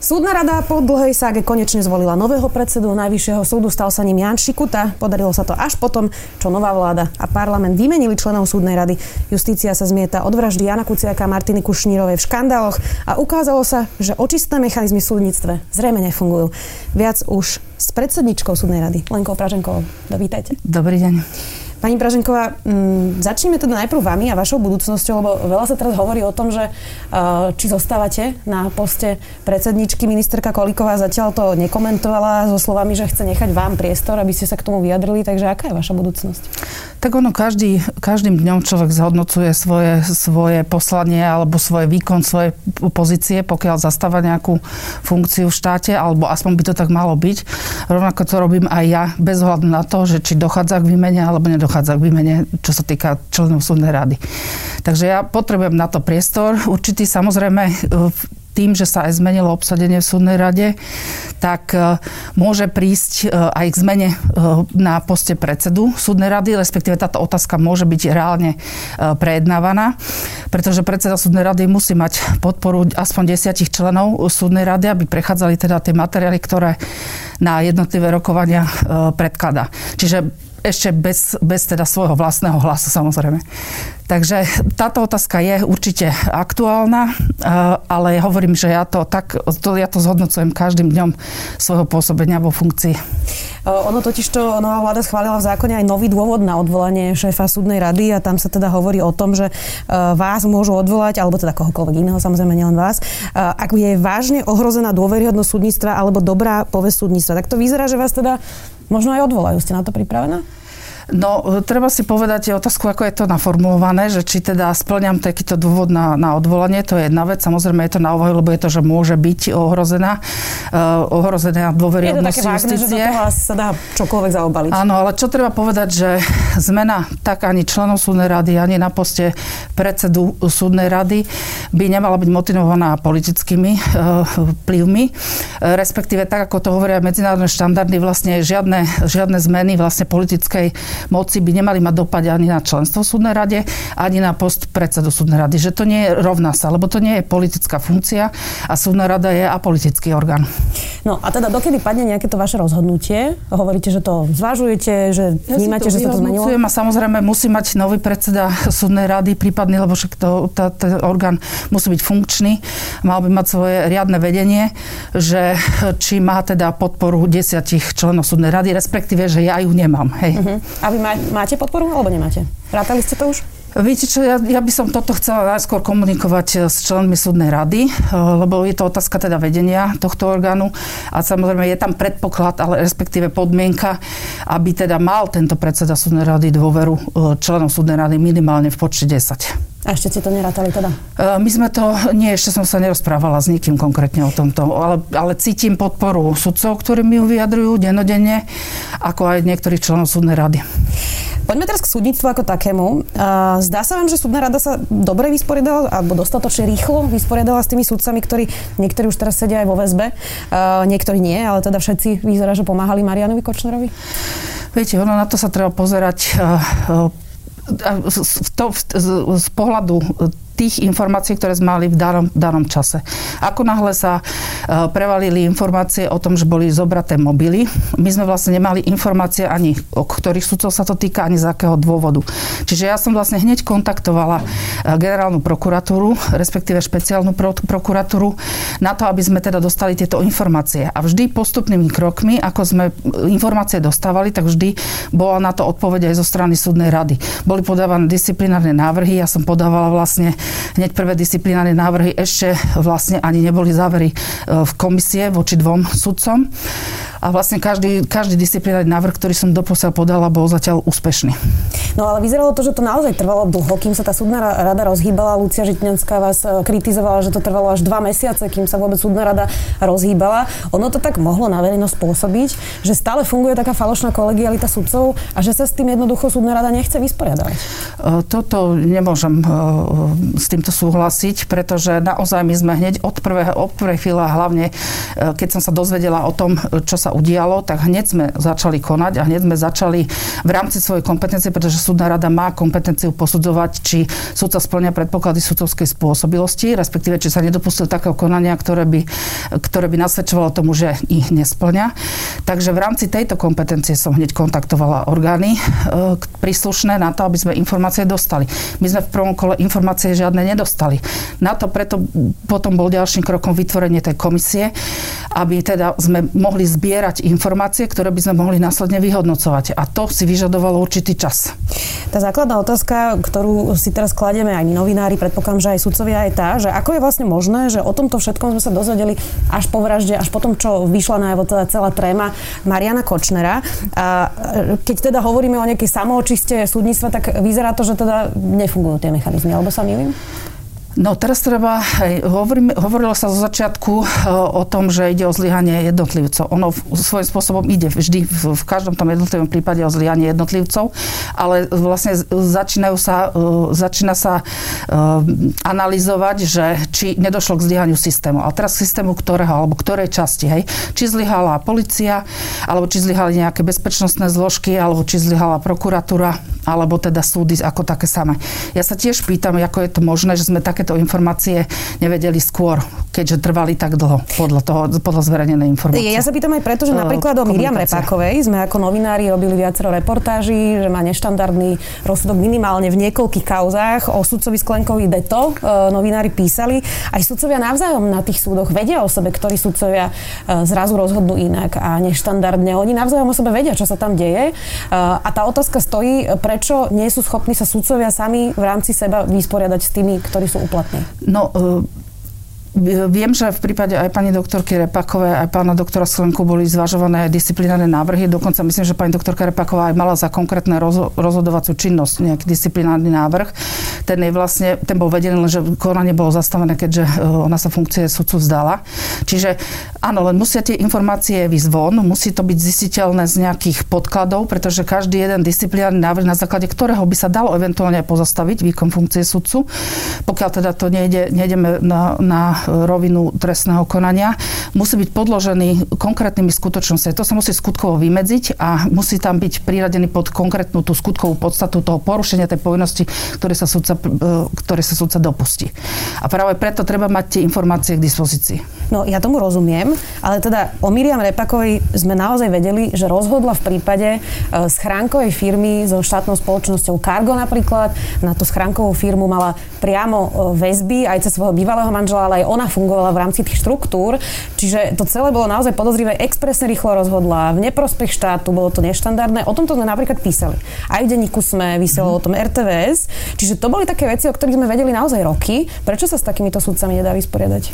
Súdna rada po dlhej ságe konečne zvolila nového predsedu Najvyššieho súdu, stal sa ním Jan Šikuta. Podarilo sa to až potom, čo nová vláda a parlament vymenili členov súdnej rady. Justícia sa zmieta od vraždy Jana Kuciaka a Martiny Kušnírovej v škandáloch a ukázalo sa, že očistné mechanizmy v súdnictve zrejme nefungujú. Viac už s predsedničkou súdnej rady, Lenkou Praženkovou. Vítajte. Dobrý deň. Pani Praženková, m, začneme teda najprv vami a vašou budúcnosťou, lebo veľa sa teraz hovorí o tom, že uh, či zostávate na poste predsedničky. Ministerka Kolíková zatiaľ to nekomentovala so slovami, že chce nechať vám priestor, aby ste sa k tomu vyjadrili. Takže aká je vaša budúcnosť? Tak ono každý, každým dňom človek zhodnocuje svoje, svoje poslanie alebo svoj výkon, svoje pozície, pokiaľ zastáva nejakú funkciu v štáte, alebo aspoň by to tak malo byť. Rovnako to robím aj ja, bez ohľadu na to, že či dochádza k výmene alebo nedochádza k výmene, čo sa týka členov súdnej rady. Takže ja potrebujem na to priestor. Určitý samozrejme tým, že sa aj zmenilo obsadenie v súdnej rade, tak e, môže prísť e, aj k zmene na poste predsedu súdnej rady, respektíve táto otázka môže byť reálne prejednávaná, pretože predseda súdnej rady musí mať podporu aspoň desiatich členov súdnej rady, aby prechádzali teda tie materiály, ktoré na jednotlivé rokovania predkladá. Čiže ešte bez, bez teda svojho vlastného hlasu samozrejme. Takže táto otázka je určite aktuálna, eh, ale hovorím, že ja to tak, to, ja to zhodnocujem každým dňom svojho pôsobenia vo funkcii. Eh, ono totiž to nová vláda schválila v zákone aj nový dôvod na odvolanie šéfa súdnej rady a tam sa teda hovorí o tom, že eh, vás môžu odvolať, alebo teda kohokoľvek iného, samozrejme nielen vás, ak je vážne ohrozená dôveryhodnosť súdnictva alebo dobrá povesť súdnictva. Tak to vyzerá, že vás teda možno aj odvolajú. Ste na to pripravená? No, treba si povedať otázku, ako je to naformulované, že či teda splňam takýto dôvod na, na odvolanie, to je jedna vec. Samozrejme je to na úvahu, lebo je to, že môže byť ohrozená, uh, ohrozená dôveryhodnosť justície. Je to také sa dá čokoľvek zaobaliť. Áno, ale čo treba povedať, že zmena tak ani členov súdnej rady, ani na poste predsedu súdnej rady by nemala byť motivovaná politickými uh, vplyvmi, uh, respektíve tak, ako to hovoria medzinárodné štandardy, vlastne žiadne, žiadne zmeny vlastne politickej moci by nemali mať dopad ani na členstvo v súdnej rade, ani na post predsedu súdnej rady. Že to nie je rovná sa, lebo to nie je politická funkcia a súdna rada je apolitický orgán. No a teda dokedy padne nejaké to vaše rozhodnutie? Hovoríte, že to zvažujete, že vnímate, ja že sa to zmenilo? A samozrejme musí mať nový predseda súdnej rady prípadný, lebo však to, tá, ten orgán musí byť funkčný, mal by mať svoje riadne vedenie, že či má teda podporu desiatich členov súdnej rady, respektíve, že ja ju nemám. Hej. Uh-huh. A vy má, máte podporu alebo nemáte? Rátali ste to už? Viete čo, ja, ja by som toto chcela najskôr komunikovať eh, s členmi súdnej rady, eh, lebo je to otázka teda vedenia tohto orgánu a samozrejme je tam predpoklad, ale respektíve podmienka, aby teda mal tento predseda súdnej rady dôveru eh, členov súdnej rady minimálne v počte 10. A ešte si to nerátali teda? My sme to, nie, ešte som sa nerozprávala s nikým konkrétne o tomto, ale, ale cítim podporu sudcov, ktorí mi ju vyjadrujú denodenne, ako aj niektorých členov súdnej rady. Poďme teraz k súdnictvu ako takému. Zdá sa vám, že súdna rada sa dobre vysporiadala alebo dostatočne rýchlo vysporiadala s tými súdcami, ktorí niektorí už teraz sedia aj vo väzbe, niektorí nie, ale teda všetci vyzerá, že pomáhali Marianovi Kočnerovi? Viete, ono na to sa treba pozerať to, z, z pohľadu tých informácií, ktoré sme mali v danom, danom čase. Ako náhle sa e, prevalili informácie o tom, že boli zobraté mobily, my sme vlastne nemali informácie ani o ktorých sudcov sa to týka, ani z akého dôvodu. Čiže ja som vlastne hneď kontaktovala e, generálnu prokuratúru, respektíve špeciálnu pro, prokuratúru, na to, aby sme teda dostali tieto informácie. A vždy postupnými krokmi, ako sme informácie dostávali, tak vždy bola na to odpoveď aj zo strany súdnej rady. Boli podávané disciplinárne návrhy, ja som podávala vlastne hneď prvé disciplinárne návrhy ešte vlastne ani neboli závery e, v komisie voči dvom sudcom. A vlastne každý, každý disciplinárny návrh, ktorý som doposiaľ podala, bol zatiaľ úspešný. No ale vyzeralo to, že to naozaj trvalo dlho, kým sa tá súdna rada rozhýbala. Lucia Žitňanská vás e, kritizovala, že to trvalo až dva mesiace, kým sa vôbec súdna rada rozhýbala. Ono to tak mohlo na verejnosť spôsobiť, že stále funguje taká falošná kolegialita sudcov a že sa s tým jednoducho súdna rada nechce vysporiadať. E, toto nemôžem s týmto súhlasiť, pretože naozaj my sme hneď od prvého, od prvej chvíle, hlavne keď som sa dozvedela o tom, čo sa udialo, tak hneď sme začali konať a hneď sme začali v rámci svojej kompetencie, pretože súdna rada má kompetenciu posudzovať, či súdca splňa predpoklady súdcovskej spôsobilosti, respektíve či sa nedopustil takého konania, ktoré by, ktoré by nasvedčovalo tomu, že ich nesplňa. Takže v rámci tejto kompetencie som hneď kontaktovala orgány e, príslušné na to, aby sme informácie dostali. My sme v prvom kole informácie žiadne nedostali. Na to preto potom bol ďalším krokom vytvorenie tej komisie, aby teda sme mohli zbierať informácie, ktoré by sme mohli následne vyhodnocovať. A to si vyžadovalo určitý čas. Tá základná otázka, ktorú si teraz kladieme aj my novinári, predpokladám, že aj sudcovia, je tá, že ako je vlastne možné, že o tomto všetkom sme sa dozvedeli až po vražde, až po tom, čo vyšla na teda celá tréma Mariana Kočnera. A keď teda hovoríme o nejakej samoočiste súdnictva, tak vyzerá to, že teda nefungujú tie mechanizmy, alebo sa milím? No teraz treba, hovorím, hovorilo sa zo začiatku e, o tom, že ide o zlyhanie jednotlivcov. Ono svojím spôsobom ide vždy, v, v každom tom jednotlivom prípade o zlyhanie jednotlivcov, ale vlastne začínajú sa, e, začína sa e, analyzovať, že či nedošlo k zlyhaniu systému. Ale teraz systému ktorého, alebo ktorej časti, hej. Či zlyhala policia, alebo či zlyhali nejaké bezpečnostné zložky, alebo či zlyhala prokuratúra, alebo teda súdy ako také samé. Ja sa tiež pýtam, ako je to možné, že sme také takéto informácie nevedeli skôr, keďže trvali tak dlho podľa, toho, podľa zverejnenej informácie. Ja sa pýtam aj preto, že napríklad o Miriam Repákovej sme ako novinári robili viacero reportáží, že má neštandardný rozsudok minimálne v niekoľkých kauzách. O sudcovi Sklenkovi Deto e, novinári písali. Aj sudcovia navzájom na tých súdoch vedia o sebe, ktorí sudcovia e, zrazu rozhodnú inak a neštandardne. Oni navzájom o sebe vedia, čo sa tam deje. A tá otázka stojí, prečo nie sú schopní sa sudcovia sami v rámci seba vysporiadať s tými, ktorí sú úplatní? No, e, Viem, že v prípade aj pani doktorky Repakovej, aj pána doktora Slenku boli zvažované disciplinárne návrhy. Dokonca myslím, že pani doktorka Repaková aj mala za konkrétne rozhodovaciu činnosť nejaký disciplinárny návrh. Ten, je vlastne, ten bol vedený, len že konanie bolo zastavené, keďže e, ona sa funkcie sudcu vzdala. Čiže áno, len musia tie informácie vysť von, musí to byť zistiteľné z nejakých podkladov, pretože každý jeden disciplinárny návrh, na základe ktorého by sa dalo eventuálne pozastaviť výkon funkcie sudcu, pokiaľ teda to nejde, nejdeme na, na rovinu trestného konania, musí byť podložený konkrétnymi skutočnosťami. To sa musí skutkovo vymedziť a musí tam byť priradený pod konkrétnu tú skutkovú podstatu toho porušenia tej povinnosti, ktoré sa sudca, e, ktoré sa sudca dopustí. A práve preto treba mať tie informácie k dispozícii. No ja tomu rozumiem, ale teda o Miriam Repakovej sme naozaj vedeli, že rozhodla v prípade e, schránkovej firmy so štátnou spoločnosťou Cargo napríklad. Na tú schránkovú firmu mala priamo e, väzby aj cez svojho bývalého manžela, ale aj ona fungovala v rámci tých štruktúr. Čiže to celé bolo naozaj podozrivé, expresne rýchlo rozhodla, v neprospech štátu, bolo to neštandardné. O tomto sme napríklad písali. Aj v denníku sme vysielali o tom RTVS. Čiže to boli také veci, o ktorých sme vedeli naozaj roky. Prečo sa s takýmito sudcami nedá vysporiadať?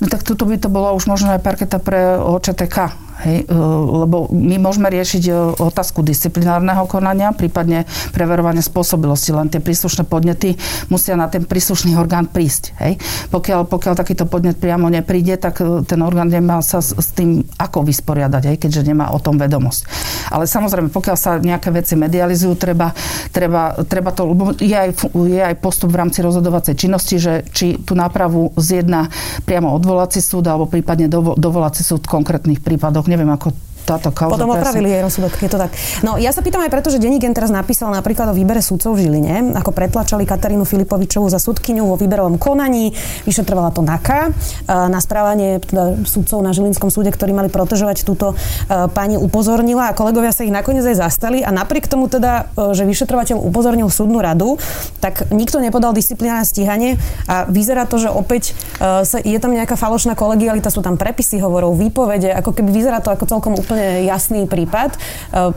No tak tuto by to bola už možno aj parketa pre OČTK Hej, e, lebo my môžeme riešiť e, otázku disciplinárneho konania, prípadne preverovanie spôsobilosti, len tie príslušné podnety musia na ten príslušný orgán prísť. Hej. Pokiaľ, pokiaľ takýto podnet priamo nepríde, tak e, ten orgán nemá sa s, tým ako vysporiadať, hej, keďže nemá o tom vedomosť. Ale samozrejme, pokiaľ sa nejaké veci medializujú, treba, treba, treba to, lebo je aj, je aj postup v rámci rozhodovacej činnosti, že či tú nápravu zjedná priamo odvolací súd alebo prípadne dovolací súd v konkrétnych prípadoch neviem, ako táto kauza. Potom opravili jej rozsudok, je to tak. No ja sa pýtam aj preto, že Denigen teraz napísal napríklad o výbere súdcov v Žiline, ako pretlačali Katarínu Filipovičovú za súdkyňu vo výberovom konaní, vyšetrovala to NAKA na správanie teda súdcov na Žilinskom súde, ktorí mali protežovať túto pani upozornila a kolegovia sa ich nakoniec aj zastali a napriek tomu teda, e, že vyšetrovateľ upozornil súdnu radu, tak nikto nepodal disciplinárne stíhanie a vyzerá to, že opäť e, je tam nejaká falošná kolegialita, sú tam prepisy hovorov, výpovede, ako keby vyzerá to ako celkom úplne jasný prípad.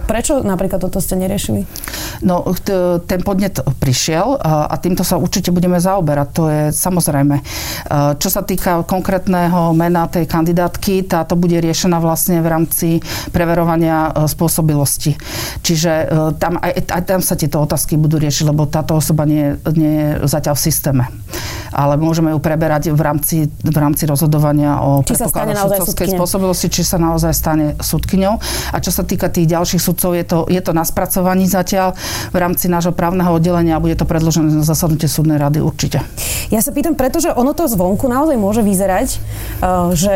Prečo napríklad toto ste neriešili? No, ten podnet prišiel a týmto sa určite budeme zaoberať. To je samozrejme. Čo sa týka konkrétneho mena tej kandidátky, táto bude riešená vlastne v rámci preverovania spôsobilosti. Čiže tam, aj, aj tam sa tieto otázky budú riešiť, lebo táto osoba nie, nie je zatiaľ v systéme. Ale môžeme ju preberať v rámci, v rámci rozhodovania o predpokladanej spôsobilosti, či sa naozaj stane súdkyňou. A čo sa týka tých ďalších sudcov, je to, je to na spracovaní zatiaľ v rámci nášho právneho oddelenia a bude to predložené na zasadnutie súdnej rady určite. Ja sa pýtam, pretože ono to zvonku naozaj môže vyzerať, eh, že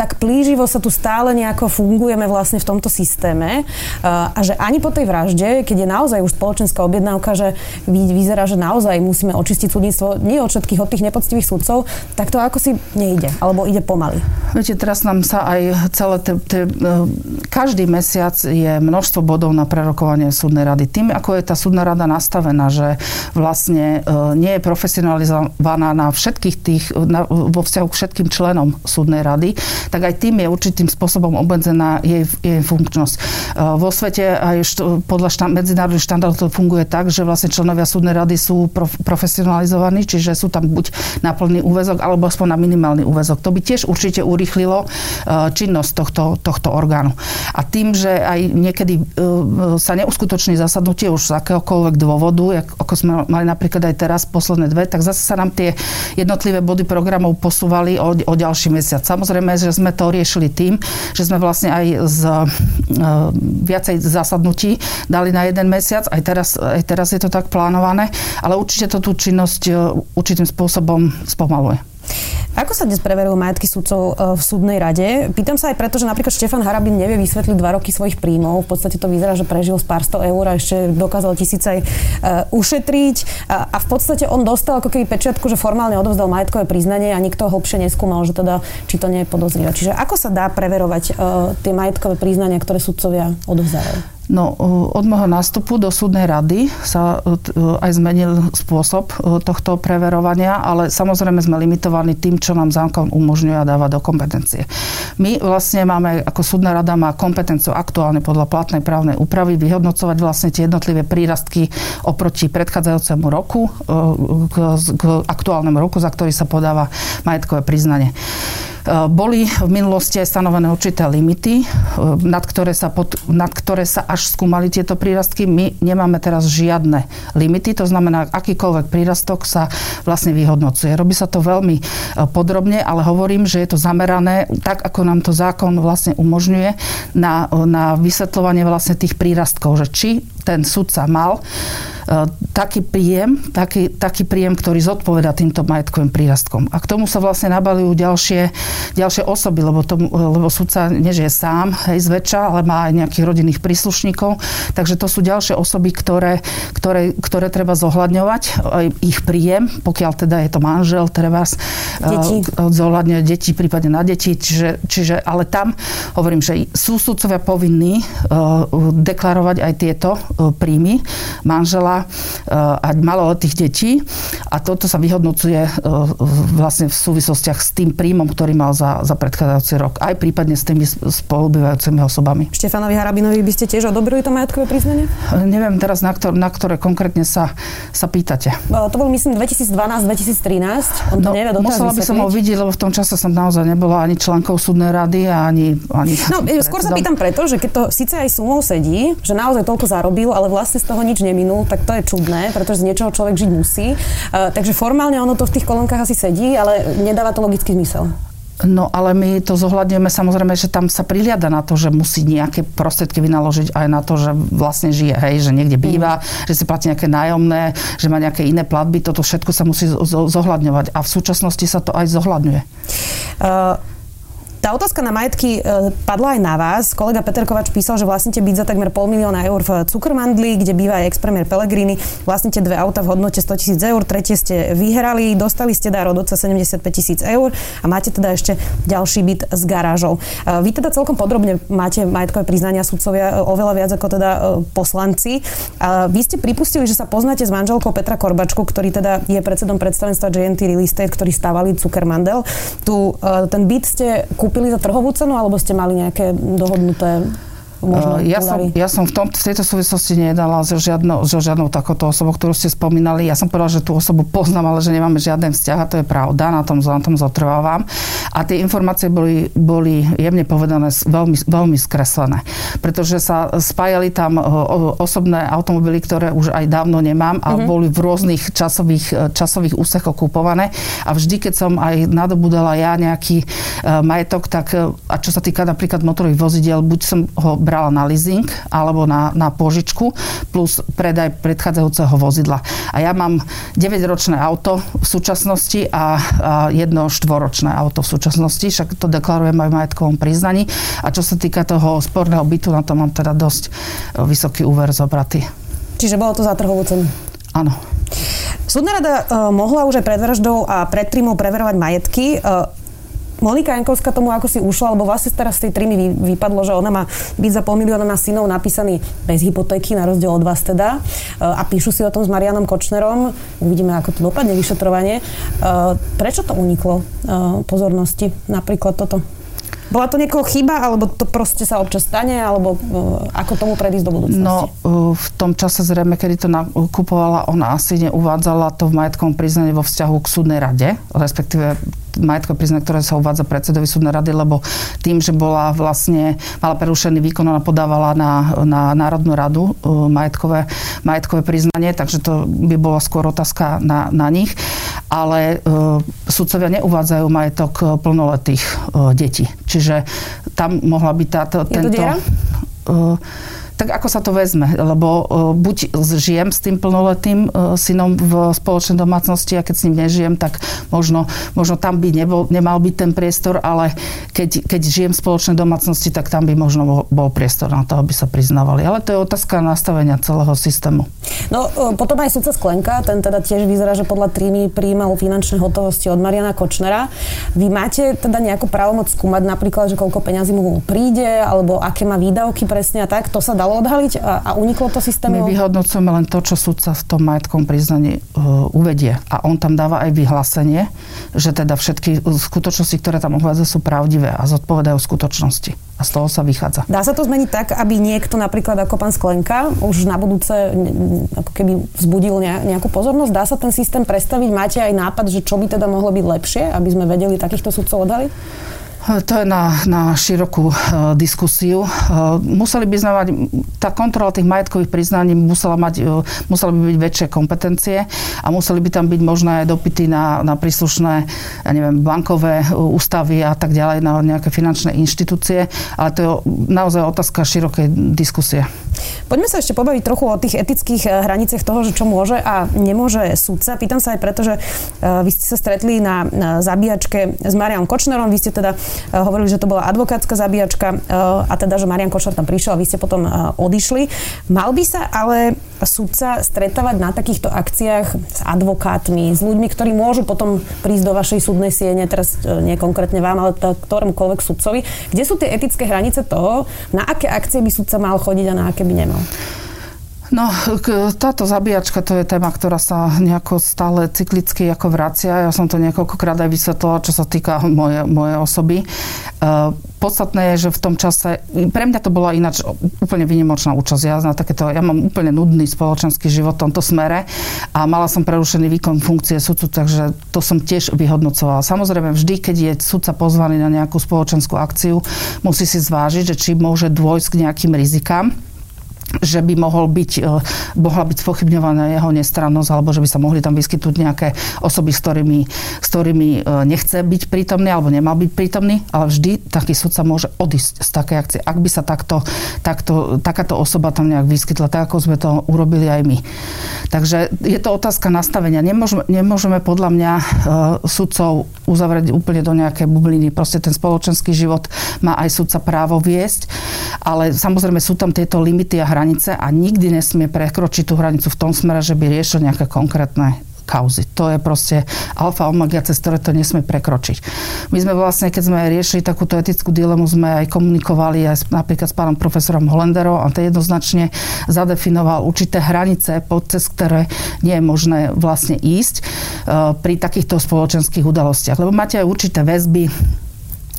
tak plíživo sa tu stále nejako fungujeme vlastne v tomto systéme eh, a že ani po tej vražde, keď je naozaj už spoločenská objednávka, že vyzerá, že naozaj musíme očistiť súdnictvo nie od všetkých, od tých nepoctivých sudcov, tak to ako si nejde, alebo ide pomaly. Viete, teraz nám sa aj celé te, te, eh, každý mesiac je množstvo bodov na prerokovanie súdnej rady. Tým, ako je tá súdna rada nastavená, že vlastne eh, nie je profesionalizovaná na všetkých tých, na, vo vzťahu k všetkým členom súdnej rady, tak aj tým je určitým spôsobom obmedzená jej, jej funkčnosť. E, vo svete aj što, podľa šta, medzinárodných štandardov to funguje tak, že vlastne členovia súdnej rady sú prof, profesionalizovaní, čiže sú tam buď na plný úvezok, alebo aspoň na minimálny úvezok. To by tiež určite urýchlilo e, činnosť tohto, tohto orgánu. A tým, že aj niekedy e, sa neuskutoční zasadnutie už z akéhokoľvek dôvodu, ako sme mali napríklad aj teraz posledné dve, tak zase sa nám tie jednotlivé body programov posúvali o, o ďalší mesiac. Samozrejme, že sme to riešili tým, že sme vlastne aj z uh, viacej zasadnutí dali na jeden mesiac, aj teraz, aj teraz je to tak plánované, ale určite to tú činnosť uh, určitým spôsobom spomaluje. Ako sa dnes preverujú majetky sudcov e, v súdnej rade? Pýtam sa aj preto, že napríklad Štefan Harabin nevie vysvetliť dva roky svojich príjmov. V podstate to vyzerá, že prežil z pár sto eur a ešte dokázal tisíc aj uh, ušetriť. A, v podstate on dostal ako keby pečiatku, že formálne odovzdal majetkové priznanie a nikto hlbšie neskúmal, že teda, či to nie je podozrivé. Čiže ako sa dá preverovať uh, tie majetkové priznania, ktoré sudcovia odovzdávajú? No, od môjho nástupu do súdnej rady sa aj zmenil spôsob tohto preverovania, ale samozrejme sme limitovaní tým, čo nám zákon umožňuje a dáva do kompetencie. My vlastne máme, ako súdna rada má kompetenciu aktuálne podľa platnej právnej úpravy vyhodnocovať vlastne tie jednotlivé prírastky oproti predchádzajúcemu roku k, k aktuálnemu roku, za ktorý sa podáva majetkové priznanie. E, boli v minulosti aj stanovené určité limity, e, nad ktoré sa, pod, nad ktoré sa až skúmali tieto prírastky. My nemáme teraz žiadne limity, to znamená, akýkoľvek prírastok sa vlastne vyhodnocuje. Robí sa to veľmi e, podrobne, ale hovorím, že je to zamerané tak, ako nám to zákon vlastne umožňuje na, na vysvetľovanie vlastne tých prírastkov, že či ten sudca mal taký príjem, taký, taký príjem, ktorý zodpoveda týmto majetkovým prírastkom. A k tomu sa vlastne nabalujú ďalšie, ďalšie osoby, lebo, tomu, lebo sudca nežije sám, hej, zväčša, ale má aj nejakých rodinných príslušníkov. Takže to sú ďalšie osoby, ktoré, ktoré, ktoré treba zohľadňovať. Ich príjem, pokiaľ teda je to manžel, treba deti. zohľadňovať deti, prípadne na deti. Čiže, čiže, ale tam hovorím, že sú sudcovia povinní deklarovať aj tieto príjmy manžela a malo od tých detí a toto sa vyhodnocuje e, vlastne v súvislostiach s tým príjmom, ktorý mal za, za predchádzajúci rok, aj prípadne s tými spolubývajúcimi osobami. Štefanovi Harabinovi by ste tiež odobrili to majetkové priznanie? E, neviem teraz, na, ktor- na ktoré konkrétne sa, sa pýtate. To bol myslím 2012-2013. On to no, nevie musela by som ho vidieť, lebo v tom čase som naozaj nebola ani členkou súdnej rady a ani... ani no, skôr sa pýtam preto, že keď to síce aj sumou sedí, že naozaj toľko zarobil, ale vlastne z toho nič neminul, tak to je čudné, pretože z niečoho človek žiť musí. Uh, takže formálne ono to v tých kolonkách asi sedí, ale nedáva to logický zmysel. No ale my to zohľadňujeme samozrejme, že tam sa priliada na to, že musí nejaké prostriedky vynaložiť aj na to, že vlastne žije, hej, že niekde býva, mm. že si platí nejaké nájomné, že má nejaké iné platby, toto všetko sa musí zohľadňovať a v súčasnosti sa to aj zohľadňuje. Uh, tá otázka na majetky e, padla aj na vás. Kolega Peter Kovač písal, že vlastníte byť za takmer pol milióna eur v Cukrmandli, kde býva aj ex-premier Pellegrini. Vlastníte dve auta v hodnote 100 tisíc eur, tretie ste vyhrali, dostali ste dar od oca 75 tisíc eur a máte teda ešte ďalší byt s garážou. E, vy teda celkom podrobne máte majetkové priznania sudcovia e, oveľa viac ako teda poslanci. Vy ste pripustili, že sa poznáte s manželkou Petra Korbačku, ktorý teda je predsedom predstavenstva JNT Real Estate, ktorý stávali Cukermandel. Tu ten byt ste kúpili za trhovú cenu, alebo ste mali nejaké dohodnuté možno ja som, ja som v, tom, v tejto súvislosti nedala so, žiadno, so žiadnou takouto osobou, ktorú ste spomínali. Ja som povedala, že tú osobu poznám, ale že nemáme žiaden vzťah a to je pravda, na tom, na tom zotrvávam. A tie informácie boli, boli jemne povedané veľmi, veľmi skreslené, pretože sa spájali tam osobné automobily, ktoré už aj dávno nemám a mm-hmm. boli v rôznych časových, časových úsekoch kupované a vždy, keď som aj nadobudala ja nejaký majetok, tak a čo sa týka napríklad motorových vozidiel, buď som ho brala na leasing alebo na, na požičku plus predaj predchádzajúceho vozidla. A ja mám 9-ročné auto v súčasnosti a, a jedno štvoročné auto v súčasnosti, však to deklarujem aj v majetkovom priznaní. A čo sa týka toho sporného bytu, na to mám teda dosť e, vysoký úver zobratý. Čiže bolo to za trhovú cenu? Áno. Súdna rada uh, mohla už aj pred vraždou a pred trímou preverovať majetky. Monika Jankovská tomu ako si ušla, lebo vlastne teraz z tej trímy vy, vypadlo, že ona má byť za pol milióna na synov napísaný bez hypotéky, na rozdiel od vás teda. Uh, a píšu si o tom s Marianom Kočnerom. Uvidíme, ako to dopadne vyšetrovanie. Uh, prečo to uniklo uh, pozornosti? Napríklad toto. Bola to niekoho chyba, alebo to proste sa občas stane, alebo ako tomu predísť do budúcnosti? No, v tom čase zrejme, kedy to nakupovala, ona asi neuvádzala to v majetkom priznaní vo vzťahu k súdnej rade, respektíve majetkové priznanie, ktoré sa uvádza predsedovi súdnej rady, lebo tým, že bola vlastne, mala prerušený výkon, ona podávala na, na Národnú radu uh, majetkové, majetkové priznanie, takže to by bola skôr otázka na, na nich. Ale uh, sudcovia neuvádzajú majetok uh, plnoletých uh, detí. Čiže tam mohla byť táto... Je tento, to diera? Uh, tak ako sa to vezme, lebo e, buď žijem s tým plnoletým e, synom v spoločnej domácnosti a keď s ním nežijem, tak možno, možno tam by nebol, nemal byť ten priestor, ale keď, keď žijem v spoločnej domácnosti, tak tam by možno bol priestor na to, aby sa priznávali. Ale to je otázka nastavenia celého systému. No e, potom aj sudca Sklenka, ten teda tiež vyzerá, že podľa trímy prijímal finančné hotovosti od Mariana Kočnera. Vy máte teda nejakú právomoc skúmať napríklad, že koľko peňazí mu príde, alebo aké má výdavky presne a tak? To sa dalo dalo odhaliť a, a uniklo to systému? My vyhodnocujeme len to, čo súdca v tom majetkom priznaní uh, uvedie. A on tam dáva aj vyhlásenie, že teda všetky skutočnosti, ktoré tam uvádza, sú pravdivé a zodpovedajú skutočnosti. A z toho sa vychádza. Dá sa to zmeniť tak, aby niekto napríklad ako pán Sklenka už na budúce ako keby vzbudil nejakú pozornosť? Dá sa ten systém predstaviť? Máte aj nápad, že čo by teda mohlo byť lepšie, aby sme vedeli takýchto sudcov odhaliť? To je na, na širokú uh, diskusiu. Uh, museli by sme mať, tá kontrola tých majetkových priznaní musela, mať, uh, musela by byť väčšie kompetencie a museli by tam byť možné aj dopity na, na príslušné, ja neviem, bankové ústavy a tak ďalej, na nejaké finančné inštitúcie, ale to je naozaj otázka širokej diskusie. Poďme sa ešte pobaviť trochu o tých etických hraniciach toho, že čo môže a nemôže súdca. Pýtam sa aj preto, že vy ste sa stretli na, na zabíjačke s Marianom Kočnerom, vy ste teda hovorili, že to bola advokátska zabíjačka eh, a teda, že Marian Košar tam prišiel a vy ste potom eh, odišli. Mal by sa ale súdca stretávať na takýchto akciách s advokátmi, s ľuďmi, ktorí môžu potom prísť do vašej súdnej siene, teraz nie konkrétne vám, ale ktoromkoľvek sudcovi. Kde sú tie etické hranice toho, na aké akcie by súdca mal chodiť a na aké by nemal? No, táto zabíjačka to je téma, ktorá sa nejako stále cyklicky ako vracia. Ja som to niekoľkokrát aj vysvetlila, čo sa týka moje, moje osoby. E, podstatné je, že v tom čase, pre mňa to bola ináč úplne vynimočná účasť. Ja, na takéto, ja mám úplne nudný spoločenský život v tomto smere a mala som prerušený výkon funkcie sudcu, takže to som tiež vyhodnocovala. Samozrejme, vždy, keď je sudca pozvaný na nejakú spoločenskú akciu, musí si zvážiť, že či môže dôjsť k nejakým rizikám že by mohol byť, e, mohla byť spochybňovaná jeho nestrannosť, alebo že by sa mohli tam vyskytnúť nejaké osoby, s ktorými, s ktorými e, nechce byť prítomný, alebo nemal byť prítomný, ale vždy taký sudca môže odísť z takej akcie, ak by sa takto, takto, takáto osoba tam nejak vyskytla, tak ako sme to urobili aj my. Takže je to otázka nastavenia. Nemôžeme, nemôžeme podľa mňa uh, sudcov uzavrieť úplne do nejakej bubliny. Proste ten spoločenský život má aj sudca právo viesť, ale samozrejme sú tam tieto limity a hranice hranice a nikdy nesmie prekročiť tú hranicu v tom smere, že by riešil nejaké konkrétne kauzy. To je proste alfa omega, cez ktoré to nesmie prekročiť. My sme vlastne, keď sme riešili takúto etickú dilemu, sme aj komunikovali aj napríklad s pánom profesorom Holenderom a ten jednoznačne zadefinoval určité hranice, pod cez ktoré nie je možné vlastne ísť uh, pri takýchto spoločenských udalostiach. Lebo máte aj určité väzby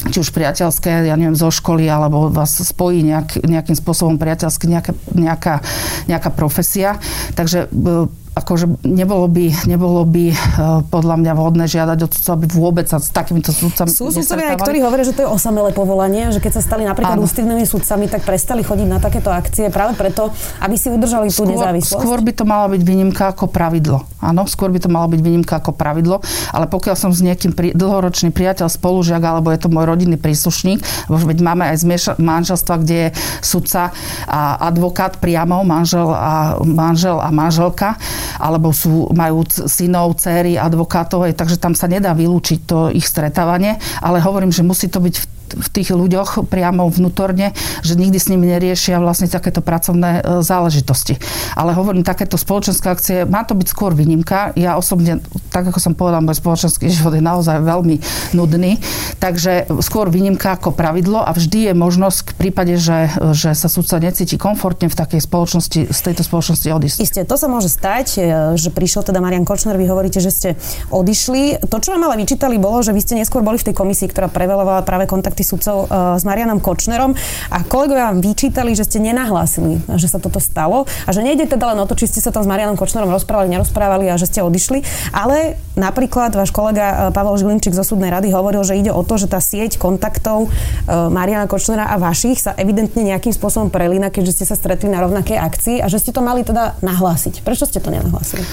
či už priateľské, ja neviem, zo školy, alebo vás spojí nejak, nejakým spôsobom priateľsky nejaká, nejaká, nejaká profesia. Takže e, akože nebolo by, nebolo by uh, podľa mňa vhodné žiadať od sudcov, aby vôbec sa s takýmito sudcami Sú sudcovia, ktorí hovoria, že to je osamelé povolanie, že keď sa stali napríklad Áno. ústrednými sudcami, tak prestali chodiť na takéto akcie práve preto, aby si udržali tú skôr, nezávislosť. Skôr by to malo byť výnimka ako pravidlo. Áno, skôr by to malo byť výnimka ako pravidlo, ale pokiaľ som s niekým pri, dlhoročný priateľ, spolužiak, alebo je to môj rodinný príslušník, veď máme aj zmieša, manželstva, kde je sudca a advokát priamo, manžel a, manžel a manželka, alebo sú, majú synov, céry advokátov, takže tam sa nedá vylúčiť to ich stretávanie, ale hovorím, že musí to byť v v tých ľuďoch priamo vnútorne, že nikdy s nimi neriešia vlastne takéto pracovné e, záležitosti. Ale hovorím, takéto spoločenské akcie, má to byť skôr výnimka. Ja osobne, tak ako som povedala, môj spoločenský život je naozaj veľmi nudný, takže skôr výnimka ako pravidlo a vždy je možnosť v prípade, že, že sa sudca necíti komfortne v takej spoločnosti, z tejto spoločnosti odísť. Isté, to sa môže stať, e, že prišiel teda Marian Kočner, vy hovoríte, že ste odišli. To, čo vám ale vyčítali, bolo, že vy ste neskôr boli v tej komisii, ktorá prevelovala práve kontakty kontakty sudcov uh, s Marianom Kočnerom a kolegovia vám vyčítali, že ste nenahlásili, že sa toto stalo a že nejde teda len o to, či ste sa tam s Marianom Kočnerom rozprávali, nerozprávali a že ste odišli, ale napríklad váš kolega uh, Pavel Žilinčík zo súdnej rady hovoril, že ide o to, že tá sieť kontaktov uh, Mariana Kočnera a vašich sa evidentne nejakým spôsobom prelína, keďže ste sa stretli na rovnakej akcii a že ste to mali teda nahlásiť. Prečo ste to nenahlásili?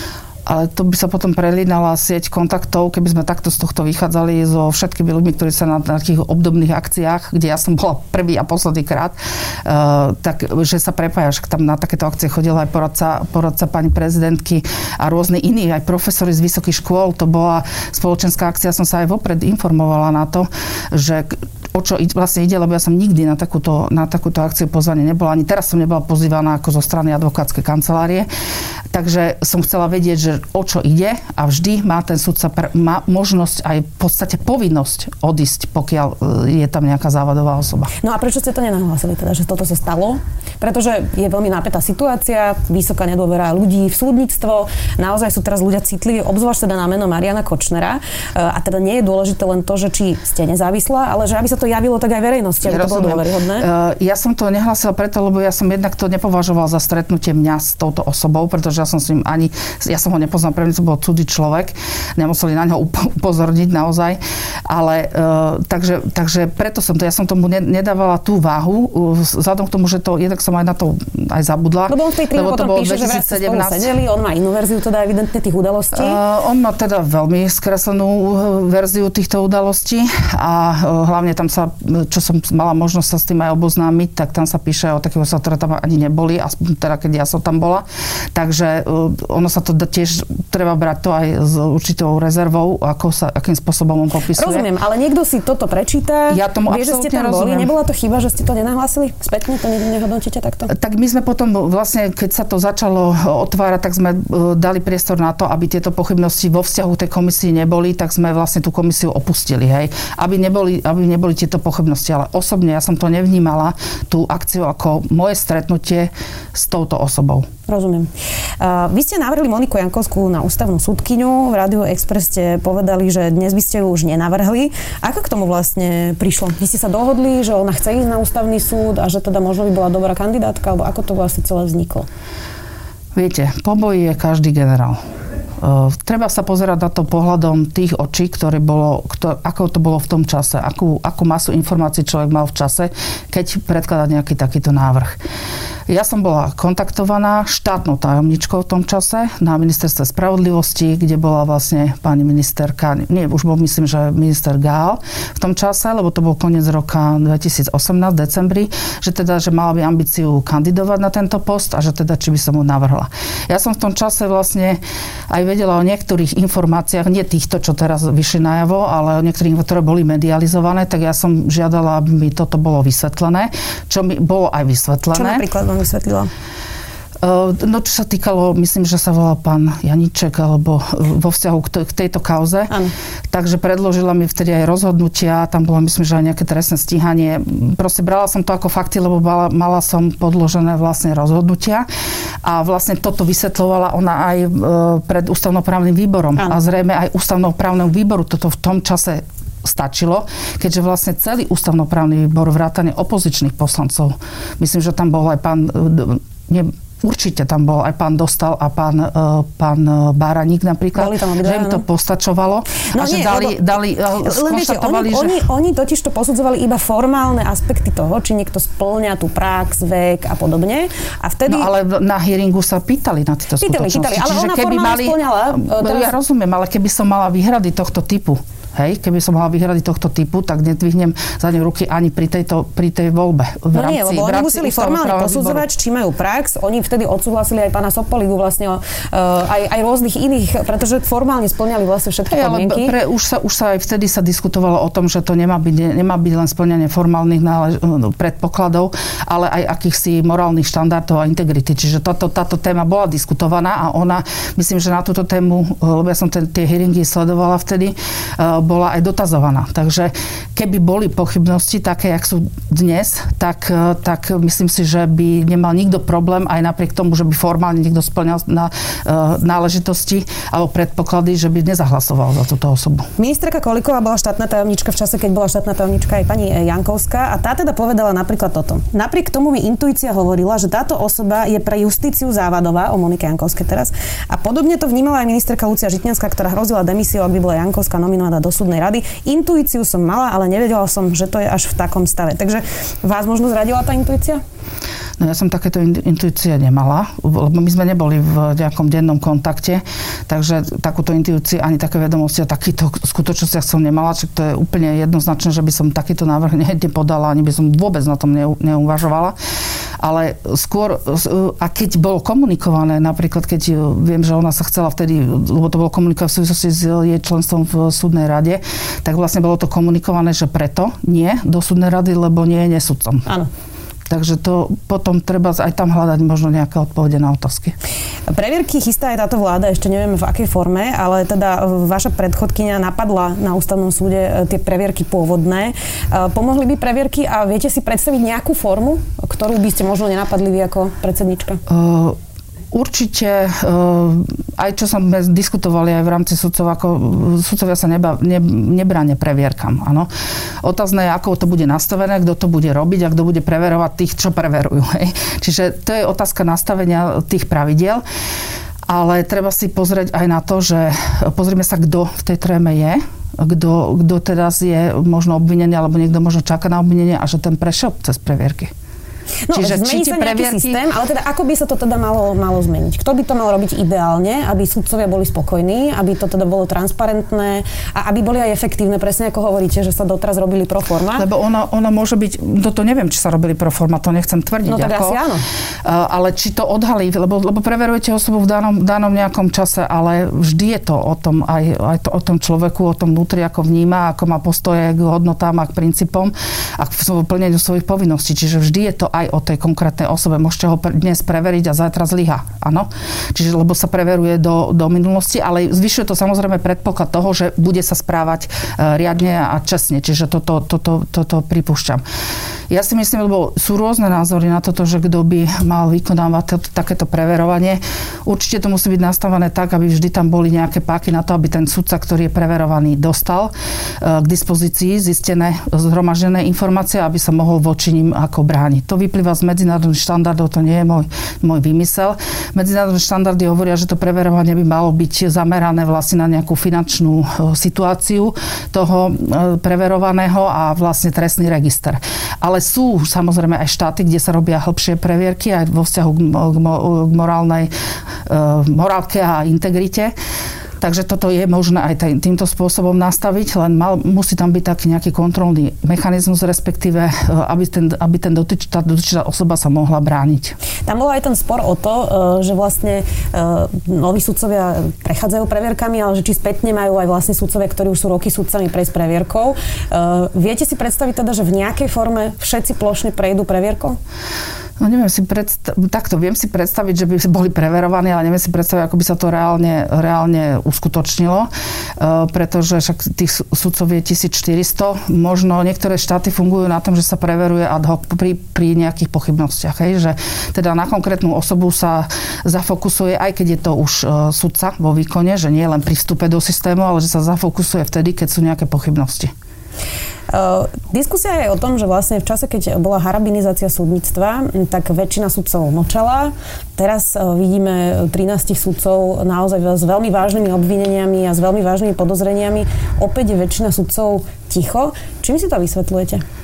Ale to by sa potom prelínala sieť kontaktov, keby sme takto z tohto vychádzali so všetkými ľuďmi, ktorí sa na takých obdobných akciách, kde ja som bola prvý a posledný krát, uh, tak že sa prepájaš, tam na takéto akcie chodil aj poradca, poradca pani prezidentky a rôzne iní, aj profesori z vysokých škôl, to bola spoločenská akcia, som sa aj vopred informovala na to, že o čo vlastne ide, lebo ja som nikdy na takúto, na takúto akciu pozvanie nebola, ani teraz som nebola pozývaná ako zo strany advokátskej kancelárie. Takže som chcela vedieť, že o čo ide a vždy má ten sudca pr- má možnosť aj v podstate povinnosť odísť, pokiaľ e, je tam nejaká závadová osoba. No a prečo ste to nenahlásili teda, že toto sa stalo? Pretože je veľmi napätá situácia, vysoká nedôvera ľudí v súdnictvo, naozaj sú teraz ľudia citliví, obzvlášť teda na meno Mariana Kočnera. E, a teda nie je dôležité len to, že či ste nezávislá, ale že aby sa to javilo tak aj verejnosti, aby to bolo dôveryhodné. E, ja som to nehlásila preto, lebo ja som jednak to nepovažoval za stretnutie mňa s touto osobou, pretože ja som s ním ani, ja som ho nepoznal, pre mňa to bol cudzí človek, nemuseli na ňo upozorniť naozaj, ale uh, takže, takže preto som to, ja som tomu nedávala tú váhu, uh, vzhľadom k tomu, že to, jednak som aj na to aj zabudla. Lebo on v tej lebo to bolo píše, 2017. že sedeli, on má inú verziu teda evidentne tých udalostí. Uh, on má teda veľmi skreslenú verziu týchto udalostí a uh, hlavne tam sa, čo som mala možnosť sa s tým aj oboznámiť, tak tam sa píše o takého sa, ktoré tam ani neboli, aspoň teda keď ja som tam bola. Takže uh, ono sa to tiež treba brať to aj s určitou rezervou, ako sa, akým spôsobom on popisuje. Rozumiem, ale niekto si toto prečíta. Ja tomu vie, že ste tam rozumiem. boli. Nebola to chyba, že ste to nenahlásili? Spätne to nehodnotíte takto? Tak my sme potom vlastne, keď sa to začalo otvárať, tak sme e, dali priestor na to, aby tieto pochybnosti vo vzťahu tej komisii neboli, tak sme vlastne tú komisiu opustili, hej. Aby neboli, aby neboli tieto pochybnosti. Ale osobne ja som to nevnímala, tú akciu ako moje stretnutie s touto osobou. Rozumiem. Uh, vy ste navrhli Moniku Jankovskú na ústavnú súdkyňu. V Rádiu Express ste povedali, že dnes by ste ju už nenavrhli. Ako k tomu vlastne prišlo? Vy ste sa dohodli, že ona chce ísť na ústavný súd a že teda možno by bola dobrá kandidátka, alebo ako to vlastne celé vzniklo? Viete, po boji je každý generál. Uh, treba sa pozerať na to pohľadom tých očí, ktoré bolo, kto, ako to bolo v tom čase, akú, akú masu informácií človek mal v čase, keď predkladá nejaký takýto návrh. Ja som bola kontaktovaná štátnou tajomničkou v tom čase na ministerstve spravodlivosti, kde bola vlastne pani ministerka, nie, už bol myslím, že minister Gál v tom čase, lebo to bol koniec roka 2018, decembri, že teda, že mala by ambíciu kandidovať na tento post a že teda, či by som mu navrhla. Ja som v tom čase vlastne aj vedela o niektorých informáciách, nie týchto, čo teraz vyšli najavo, ale o niektorých, ktoré boli medializované, tak ja som žiadala, aby mi toto bolo vysvetlené, čo mi bolo aj vysvetlené. Čo napríklad vám vysvetlila? No čo sa týkalo, myslím, že sa volal pán Janiček, alebo vo vzťahu k, tejto kauze. Ano. Takže predložila mi vtedy aj rozhodnutia, tam bolo myslím, že aj nejaké trestné stíhanie. Proste brala som to ako fakty, lebo mala, mala som podložené vlastne rozhodnutia. A vlastne toto vysvetlovala ona aj pred ústavnoprávnym výborom. Ano. A zrejme aj ústavnoprávnym výboru toto v tom čase stačilo, keďže vlastne celý ústavnoprávny výbor vrátane opozičných poslancov, myslím, že tam bol aj pán nie, Určite tam bol aj pán Dostal a pán, uh, pán e, Báraník napríklad, že im to postačovalo no a nie, že dali, lebo, dali uh, viete, oni, že... oni, oni totiž to posudzovali iba formálne aspekty toho, či niekto splňa tú prax, vek a podobne. A vtedy... No ale na hearingu sa pýtali na tieto pýtali, skutočnosti. Pýtali, ale Čiže ona keby mali, splňala. Teraz... Ja rozumiem, ale keby som mala výhrady tohto typu, Hej, keby som mala výhrady tohto typu, tak nedvihnem za ne ruky ani pri, tejto, pri tej voľbe. V no rámci, nie, lebo oni museli formálne posudzovať, či majú prax. Oni vtedy odsúhlasili aj pána Sopoligu vlastne uh, aj, aj rôznych iných, pretože formálne splňali vlastne všetky hey, podmienky. Ale pre, už, sa, už sa aj vtedy sa diskutovalo o tom, že to nemá byť, nemá byť len splňanie formálnych nálež, no, predpokladov, ale aj akýchsi morálnych štandardov a integrity. Čiže táto, táto téma bola diskutovaná a ona, myslím, že na túto tému, lebo ja som ten, tie hearingy sledovala vtedy, uh, bola aj dotazovaná. Takže keby boli pochybnosti také, jak sú dnes, tak, e, tak myslím si, že by nemal nikto problém aj napriek tomu, že by formálne niekto splňal na, uh, náležitosti alebo predpoklady, že by nezahlasoval za túto osobu. Ministerka Koliková bola štátna tajomnička v čase, keď bola štátna tajomnička aj pani Jankovská a tá teda povedala napríklad toto. Napriek tomu mi intuícia hovorila, že táto osoba je pre justíciu závadová, o Monike Jankovskej teraz. A podobne to vnímala aj ministerka Lucia Žitňanská, ktorá hrozila demisiou, ak by bola Jankovská nominovaná do súdnej rady. Intuíciu som mala, ale nevedela som, že to je až v takom stave. Takže vás možno zradila tá intuícia? No ja som takéto intuície nemala, lebo my sme neboli v nejakom dennom kontakte, takže takúto intuíciu ani také vedomosti o takýchto skutočnostiach som nemala, čiže to je úplne jednoznačné, že by som takýto návrh nepodala, ani by som vôbec na tom neuvažovala. Ale skôr, a keď bolo komunikované, napríklad keď viem, že ona sa chcela vtedy, lebo to bolo komunikované v súvislosti s jej členstvom v súdnej rade, tak vlastne bolo to komunikované, že preto nie do súdnej rady, lebo nie je nesudcom. Áno. Takže to potom treba aj tam hľadať možno nejaké odpovede na otázky. Previerky chystá aj táto vláda, ešte nevieme v akej forme, ale teda vaša predchodkynia napadla na ústavnom súde e, tie previerky pôvodné. E, pomohli by previerky a viete si predstaviť nejakú formu, ktorú by ste možno nenapadli vy ako predsednička? Uh, Určite, eh, aj čo sme diskutovali aj v rámci sudcov, ako sudcovia sa neba, ne, nebráne previerkam. Áno. Otázne je, ako to bude nastavené, kto to bude robiť a kto bude preverovať tých, čo preverujú. Hej. Čiže to je otázka nastavenia tých pravidiel. Ale treba si pozrieť aj na to, že pozrieme sa, kto v tej tréme je, kto, kto teraz je možno obvinený, alebo niekto možno čaká na obvinenie a že ten prešiel cez previerky. No, Čiže či sa previerky... systém, ale teda ako by sa to teda malo, malo zmeniť? Kto by to mal robiť ideálne, aby sudcovia boli spokojní, aby to teda bolo transparentné a aby boli aj efektívne, presne ako hovoríte, že sa doteraz robili pro forma? Lebo ono, ono môže byť, no neviem, či sa robili pro forma, to nechcem tvrdiť. No tak ako, asi áno. Ale či to odhalí, lebo, lebo preverujete osobu v danom, danom nejakom čase, ale vždy je to o tom, aj, aj to o tom človeku, o tom vnútri, ako vníma, ako má postoje k hodnotám a k princípom a k plneniu svojich povinností. Čiže vždy je to aj o tej konkrétnej osobe. Môžete ho dnes preveriť a zajtra zlyha. Áno? Čiže lebo sa preveruje do, do minulosti, ale zvyšuje to samozrejme predpoklad toho, že bude sa správať e, riadne a čestne. Čiže toto, toto, toto pripúšťam. Ja si myslím, lebo sú rôzne názory na toto, že kto by mal vykonávať to, takéto preverovanie. Určite to musí byť nastavené tak, aby vždy tam boli nejaké páky na to, aby ten sudca, ktorý je preverovaný, dostal e, k dispozícii zistené, zhromaždené informácie, aby sa mohol voči ním ako brániť. To vyplýva z medzinárodných štandardov, to nie je môj, môj vymysel. Medzinárodné štandardy hovoria, že to preverovanie by malo byť zamerané vlastne na nejakú finančnú e, situáciu toho e, preverovaného a vlastne trestný register. Ale sú samozrejme aj štáty, kde sa robia hĺbšie previerky aj vo vzťahu k, morálnej, e, morálke a integrite. Takže toto je možné aj týmto spôsobom nastaviť, len mal, musí tam byť taký nejaký kontrolný mechanizmus, respektíve, e, aby ten, aby ten dotyč, tá dotyčná osoba sa mohla brániť. Tam bol aj ten spor o to, e, že vlastne e, noví sudcovia prechádzajú previerkami, ale že či spätne majú aj vlastne sudcovia, ktorí už sú roky sudcami prejsť previerkou. Viete si predstaviť teda, že v nejakej forme všetci plošne prejdú previerkou? No neviem si predstaviť, takto viem si predstaviť, že by boli preverovaní, ale neviem si predstaviť, ako by sa to reálne, reálne uskutočnilo, e, pretože však tých sudcov je 1400. Možno niektoré štáty fungujú na tom, že sa preveruje ad hoc pri, pri nejakých pochybnostiach. Hej, že teda na konkrétnu osobu sa zafokusuje, aj keď je to už e, sudca vo výkone, že nie len pri vstupe do systému, ale že sa zafokusuje vtedy, keď sú nejaké pochybnosti. Uh, diskusia je o tom, že vlastne v čase, keď bola harabinizácia súdnictva, tak väčšina sudcov mlčala. Teraz uh, vidíme 13 sudcov naozaj s veľmi vážnymi obvineniami a s veľmi vážnymi podozreniami. Opäť je väčšina sudcov ticho. Čím si to vysvetľujete?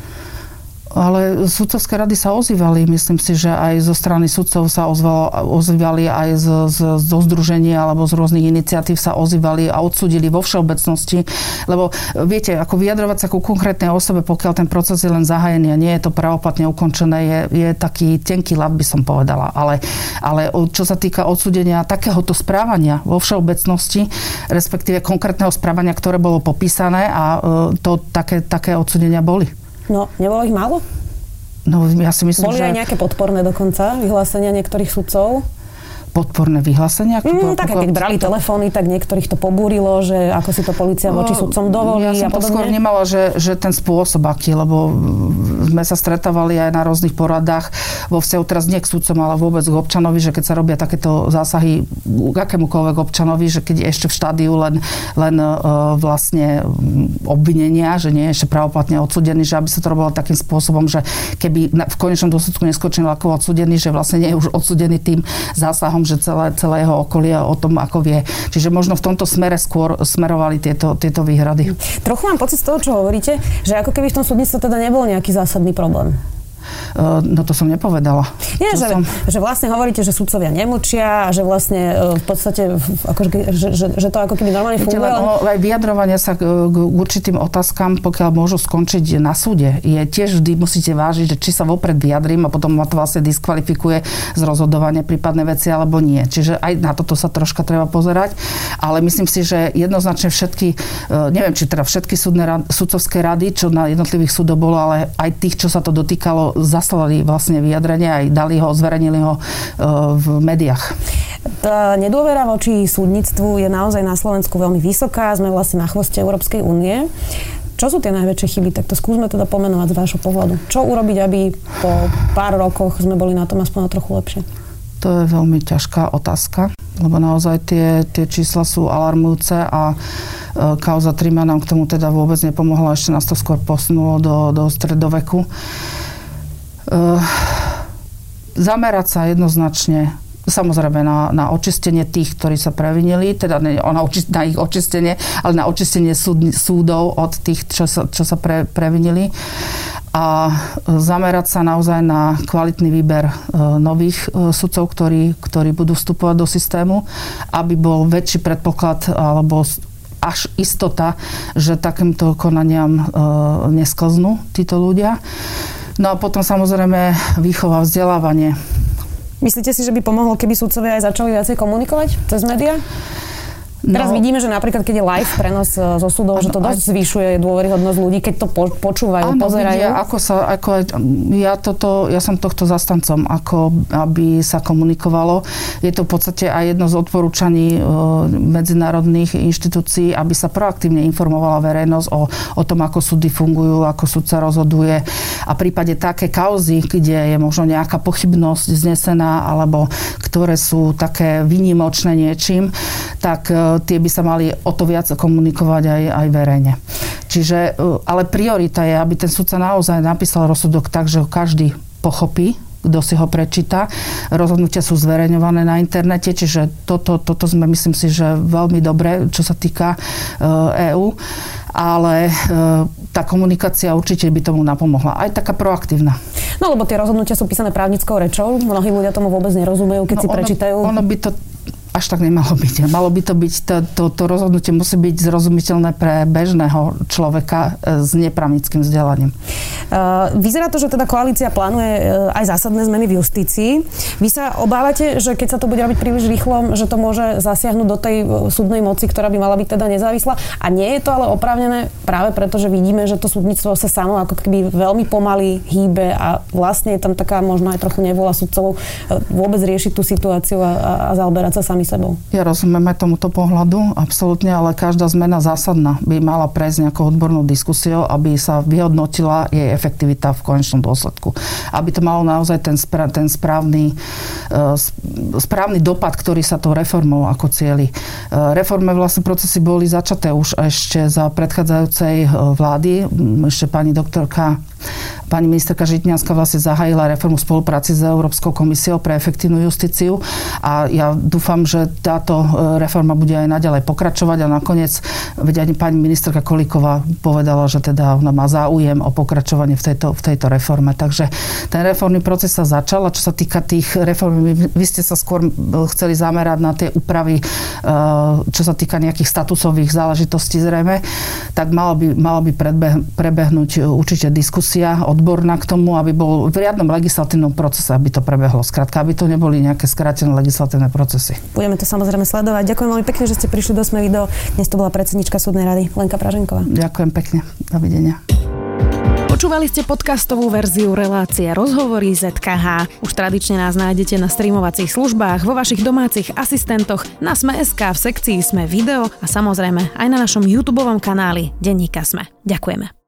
Ale sudcovské rady sa ozývali. Myslím si, že aj zo strany sudcov sa ozvalo, ozývali aj z, z, zo združenia alebo z rôznych iniciatív sa ozývali a odsudili vo všeobecnosti. Lebo viete, ako vyjadrovať sa ku konkrétnej osobe, pokiaľ ten proces je len zahajený a nie je to pravoplatne ukončené, je, je taký tenký lat, by som povedala. Ale, ale čo sa týka odsudenia takéhoto správania vo všeobecnosti, respektíve konkrétneho správania, ktoré bolo popísané a e, to také, také odsudenia boli. No, nebolo ich málo? No, ja si myslím, Boli že... aj nejaké podporné dokonca vyhlásenia niektorých sudcov? Podporné vyhlásenia? Mm, také, keď brali telefóny, tak niektorých to pobúrilo, že ako si to policia voči sudcom dovolí ja som a to skôr nemala, že, že ten spôsob aký, lebo sme sa stretávali aj na rôznych poradách vo vzťahu teraz nie k sudcom, ale vôbec k občanovi, že keď sa robia takéto zásahy k akémukoľvek občanovi, že keď je ešte v štádiu len, len uh, vlastne obvinenia, že nie je ešte pravoplatne odsudený, že aby sa to robilo takým spôsobom, že keby v konečnom dôsledku neskočil ako odsudený, že vlastne nie je už odsudený tým zásahom, že celé, celé jeho okolie o tom, ako vie. Čiže možno v tomto smere skôr smerovali tieto, tieto výhrady. Trochu mám pocit z toho, čo hovoríte, že ako keby v tom súdnictve teda nebol nejaký zásadný problém. Eh, no to som nepovedala. Nie, že, som... že vlastne hovoríte, že sudcovia nemučia že vlastne eh, v podstate, akože, že, že, že to ako keby normálne funguje. ale... Aj vyjadrovania sa k, k určitým otázkam, pokiaľ môžu skončiť na súde, je tiež vždy musíte vážiť, že či sa vopred vyjadrím a potom ma to vlastne diskvalifikuje z rozhodovania prípadné veci alebo nie. Čiže aj na toto sa troška treba pozerať, ale myslím si, že jednoznačne všetky, eh, neviem, či teda všetky súdne, sudcovské rady, čo na jednotlivých súdoch bolo, ale aj tých, čo sa to dotýkalo, zaslali vlastne vyjadrenie, aj dali ho, zverejnili ho e, v médiách. Tá nedôvera voči súdnictvu je naozaj na Slovensku veľmi vysoká. Sme vlastne na chvoste Európskej únie. Čo sú tie najväčšie chyby? Tak to skúsme teda pomenovať z vášho pohľadu. Čo urobiť, aby po pár rokoch sme boli na tom aspoň trochu lepšie? To je veľmi ťažká otázka, lebo naozaj tie, tie čísla sú alarmujúce a e, kauza Trima nám k tomu teda vôbec nepomohla, ešte nás to skôr posunulo do, do stredoveku. Uh, zamerať sa jednoznačne samozrejme na, na očistenie tých, ktorí sa previnili, teda ne, na, očist, na ich očistenie, ale na očistenie súd, súdov od tých, čo sa, čo sa pre, previnili a zamerať sa naozaj na kvalitný výber e, nových sudcov, ktorí, ktorí budú vstupovať do systému, aby bol väčší predpoklad alebo až istota, že takýmto konaniam nesklznú títo ľudia. No a potom samozrejme výchova, vzdelávanie. Myslíte si, že by pomohlo, keby sudcovia aj začali viacej komunikovať cez médiá? No, Teraz vidíme, že napríklad, keď je live prenos e, zo súdov, že to dosť aj, zvyšuje dôveryhodnosť ľudí, keď to po, počúvajú, áno, pozerajú. Vidia, ako sa, ako ja, toto, ja som tohto zastancom, ako aby sa komunikovalo. Je to v podstate aj jedno z odporúčaní e, medzinárodných inštitúcií, aby sa proaktívne informovala verejnosť o, o tom, ako súdy fungujú, ako súd sa rozhoduje a v prípade také kauzy, kde je možno nejaká pochybnosť znesená alebo ktoré sú také vynimočné niečím, tak e, tie by sa mali o to viac komunikovať aj, aj verejne. Čiže, e, ale priorita je, aby ten sudca naozaj napísal rozsudok tak, že ho každý pochopí, kto si ho prečíta. Rozhodnutia sú zverejňované na internete, čiže toto, toto sme, myslím si, že veľmi dobre, čo sa týka EÚ. E ale e, tá komunikácia určite by tomu napomohla. Aj taká proaktívna. No lebo tie rozhodnutia sú písané právnickou rečou. Mnohí ľudia tomu vôbec nerozumejú, keď no, si ono, prečítajú. Ono by to až tak nemalo byť. Malo by to byť, to, to, to rozhodnutie musí byť zrozumiteľné pre bežného človeka e, s nepramickým vzdelaním. Uh, vyzerá to, že teda koalícia plánuje uh, aj zásadné zmeny v justícii. Vy sa obávate, že keď sa to bude robiť príliš rýchlo, že to môže zasiahnuť do tej súdnej moci, ktorá by mala byť teda nezávislá. A nie je to ale oprávnené práve preto, že vidíme, že to súdnictvo sa samo ako keby veľmi pomaly hýbe a vlastne je tam taká možno aj trochu nevola sudcov vôbec riešiť tú situáciu a, a zaoberať sa sami sami sebou. Ja rozumiem aj tomuto pohľadu, absolútne, ale každá zmena zásadná by mala prejsť nejakou odbornou diskusiou, aby sa vyhodnotila jej efektivita v konečnom dôsledku. Aby to malo naozaj ten, spra- ten správny, uh, správny dopad, ktorý sa tou reformou ako cieli. Uh, reforme vlastne procesy boli začaté už ešte za predchádzajúcej vlády. Ešte pani doktorka Pani ministerka Žitňanská vlastne zahájila reformu spolupráci s Európskou komisiou pre efektívnu justíciu a ja dúfam, že táto e, reforma bude aj naďalej pokračovať a nakoniec, veď ani pani ministerka Kolíková povedala, že teda ona má záujem o pokračovanie v tejto, v tejto reforme. Takže ten reformný proces sa začal a čo sa týka tých reform, vy ste sa skôr chceli zamerať na tie úpravy, e, čo sa týka nejakých statusových záležitostí zrejme, tak malo by, malo by prebehnúť určite diskusia odborná k tomu, aby bol v riadnom legislatívnom procese, aby to prebehlo. Skrátka, aby to neboli nejaké skrátené legislatívne procesy. Budeme to samozrejme sledovať. Ďakujem veľmi pekne, že ste prišli do Sme video. Dnes to bola predsednička súdnej rady Lenka Praženková. Ďakujem pekne. Dovidenia. Počúvali ste podcastovú verziu relácie Rozhovory ZKH. Už tradične nás nájdete na streamovacích službách, vo vašich domácich asistentoch, na Sme.sk, v sekcii Sme video a samozrejme aj na našom YouTube kanáli Denníka Sme. Ďakujeme.